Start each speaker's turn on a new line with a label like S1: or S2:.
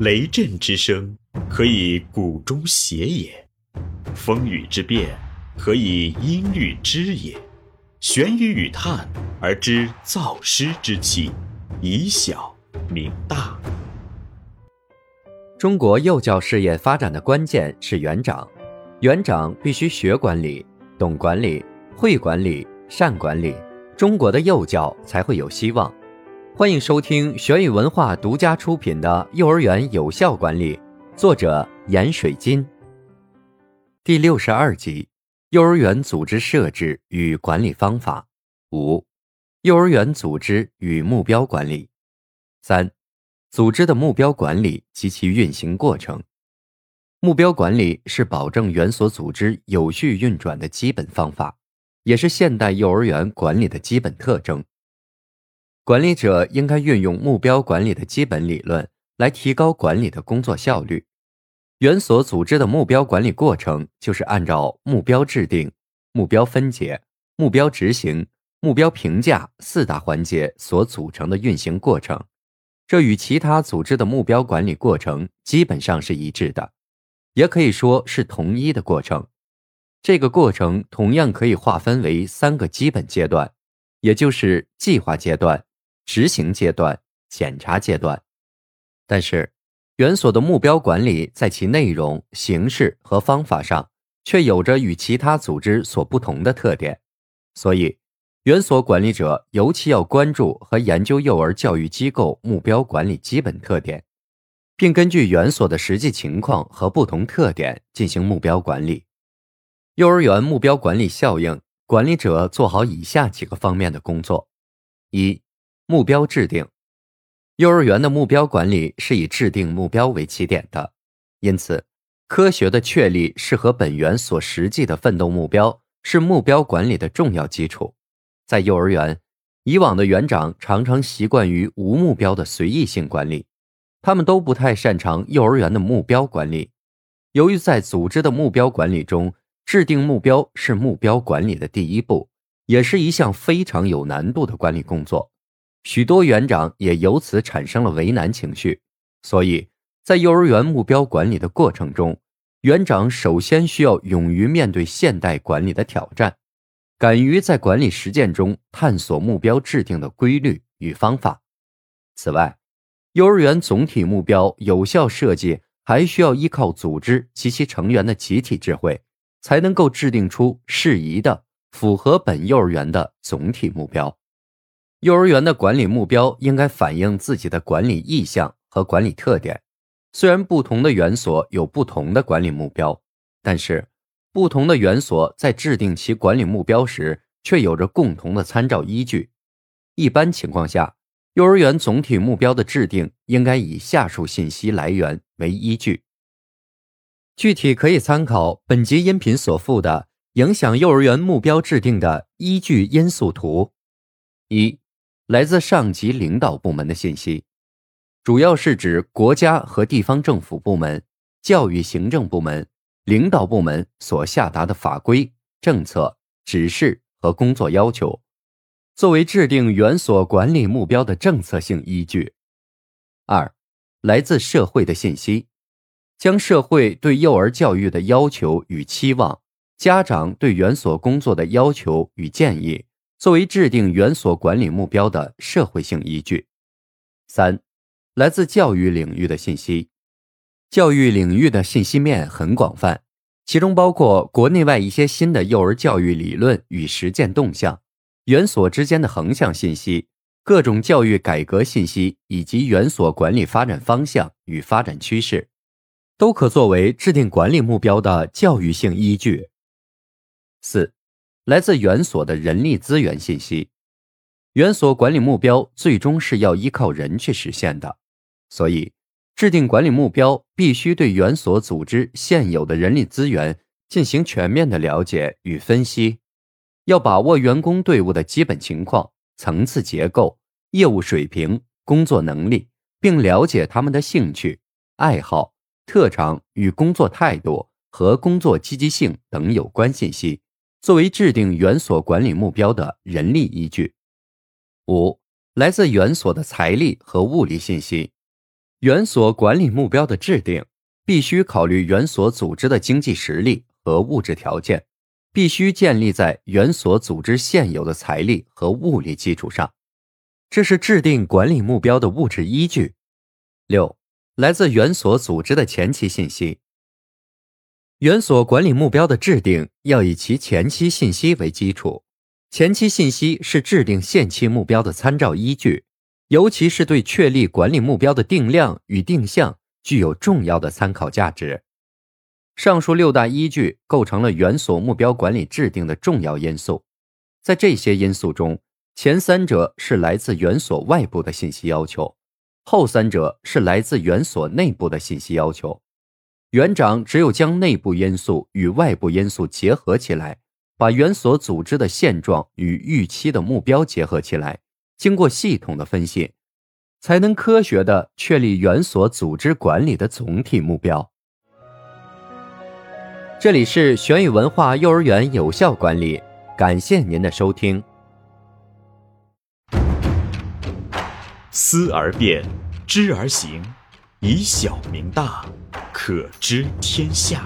S1: 雷震之声，可以鼓中谐也；风雨之变，可以音律之也。玄于语叹而知造湿之气，以小明大。
S2: 中国幼教事业发展的关键是园长，园长必须学管理、懂管理、会管理、善管理，中国的幼教才会有希望。欢迎收听玄宇文化独家出品的《幼儿园有效管理》，作者闫水金。第六十二集：幼儿园组织设置与管理方法。五、幼儿园组织与目标管理。三、组织的目标管理及其运行过程。目标管理是保证园所组织有序运转的基本方法，也是现代幼儿园管理的基本特征。管理者应该运用目标管理的基本理论来提高管理的工作效率。园所组织的目标管理过程就是按照目标制定、目标分解、目标执行、目标评价四大环节所组成的运行过程。这与其他组织的目标管理过程基本上是一致的，也可以说是同一的过程。这个过程同样可以划分为三个基本阶段，也就是计划阶段。执行阶段、检查阶段，但是园所的目标管理在其内容、形式和方法上却有着与其他组织所不同的特点，所以园所管理者尤其要关注和研究幼儿教育机构目标管理基本特点，并根据园所的实际情况和不同特点进行目标管理。幼儿园目标管理效应，管理者做好以下几个方面的工作：一。目标制定，幼儿园的目标管理是以制定目标为起点的，因此，科学的确立适合本园所实际的奋斗目标是目标管理的重要基础。在幼儿园，以往的园长常常习惯于无目标的随意性管理，他们都不太擅长幼儿园的目标管理。由于在组织的目标管理中，制定目标是目标管理的第一步，也是一项非常有难度的管理工作。许多园长也由此产生了为难情绪，所以在幼儿园目标管理的过程中，园长首先需要勇于面对现代管理的挑战，敢于在管理实践中探索目标制定的规律与方法。此外，幼儿园总体目标有效设计还需要依靠组织及其成员的集体智慧，才能够制定出适宜的、符合本幼儿园的总体目标。幼儿园的管理目标应该反映自己的管理意向和管理特点。虽然不同的园所有不同的管理目标，但是不同的园所在制定其管理目标时却有着共同的参照依据。一般情况下，幼儿园总体目标的制定应该以下述信息来源为依据。具体可以参考本集音频所附的影响幼儿园目标制定的依据因素图。一来自上级领导部门的信息，主要是指国家和地方政府部门、教育行政部门、领导部门所下达的法规、政策、指示和工作要求，作为制定园所管理目标的政策性依据。二，来自社会的信息，将社会对幼儿教育的要求与期望，家长对园所工作的要求与建议。作为制定园所管理目标的社会性依据。三，来自教育领域的信息。教育领域的信息面很广泛，其中包括国内外一些新的幼儿教育理论与实践动向，园所之间的横向信息，各种教育改革信息，以及园所管理发展方向与发展趋势，都可作为制定管理目标的教育性依据。四。来自园所的人力资源信息，园所管理目标最终是要依靠人去实现的，所以制定管理目标必须对园所组织现有的人力资源进行全面的了解与分析，要把握员工队伍的基本情况、层次结构、业务水平、工作能力，并了解他们的兴趣、爱好、特长与工作态度和工作积极性等有关信息。作为制定园所管理目标的人力依据，五来自园所的财力和物力信息。园所管理目标的制定，必须考虑园所组织的经济实力和物质条件，必须建立在园所组织现有的财力和物力基础上，这是制定管理目标的物质依据。六，来自园所组织的前期信息。园所管理目标的制定要以其前期信息为基础，前期信息是制定现期目标的参照依据。尤其是对确立管理目标的定量与定向具有重要的参考价值。上述六大依据构成了园所目标管理制定的重要因素。在这些因素中，前三者是来自园所外部的信息要求，后三者是来自园所内部的信息要求。园长只有将内部因素与外部因素结合起来，把园所组织的现状与预期的目标结合起来。经过系统的分析，才能科学的确立园所组织管理的总体目标。这里是玄宇文化幼儿园有效管理，感谢您的收听。
S1: 思而变，知而行，以小明大，可知天下。